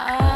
아.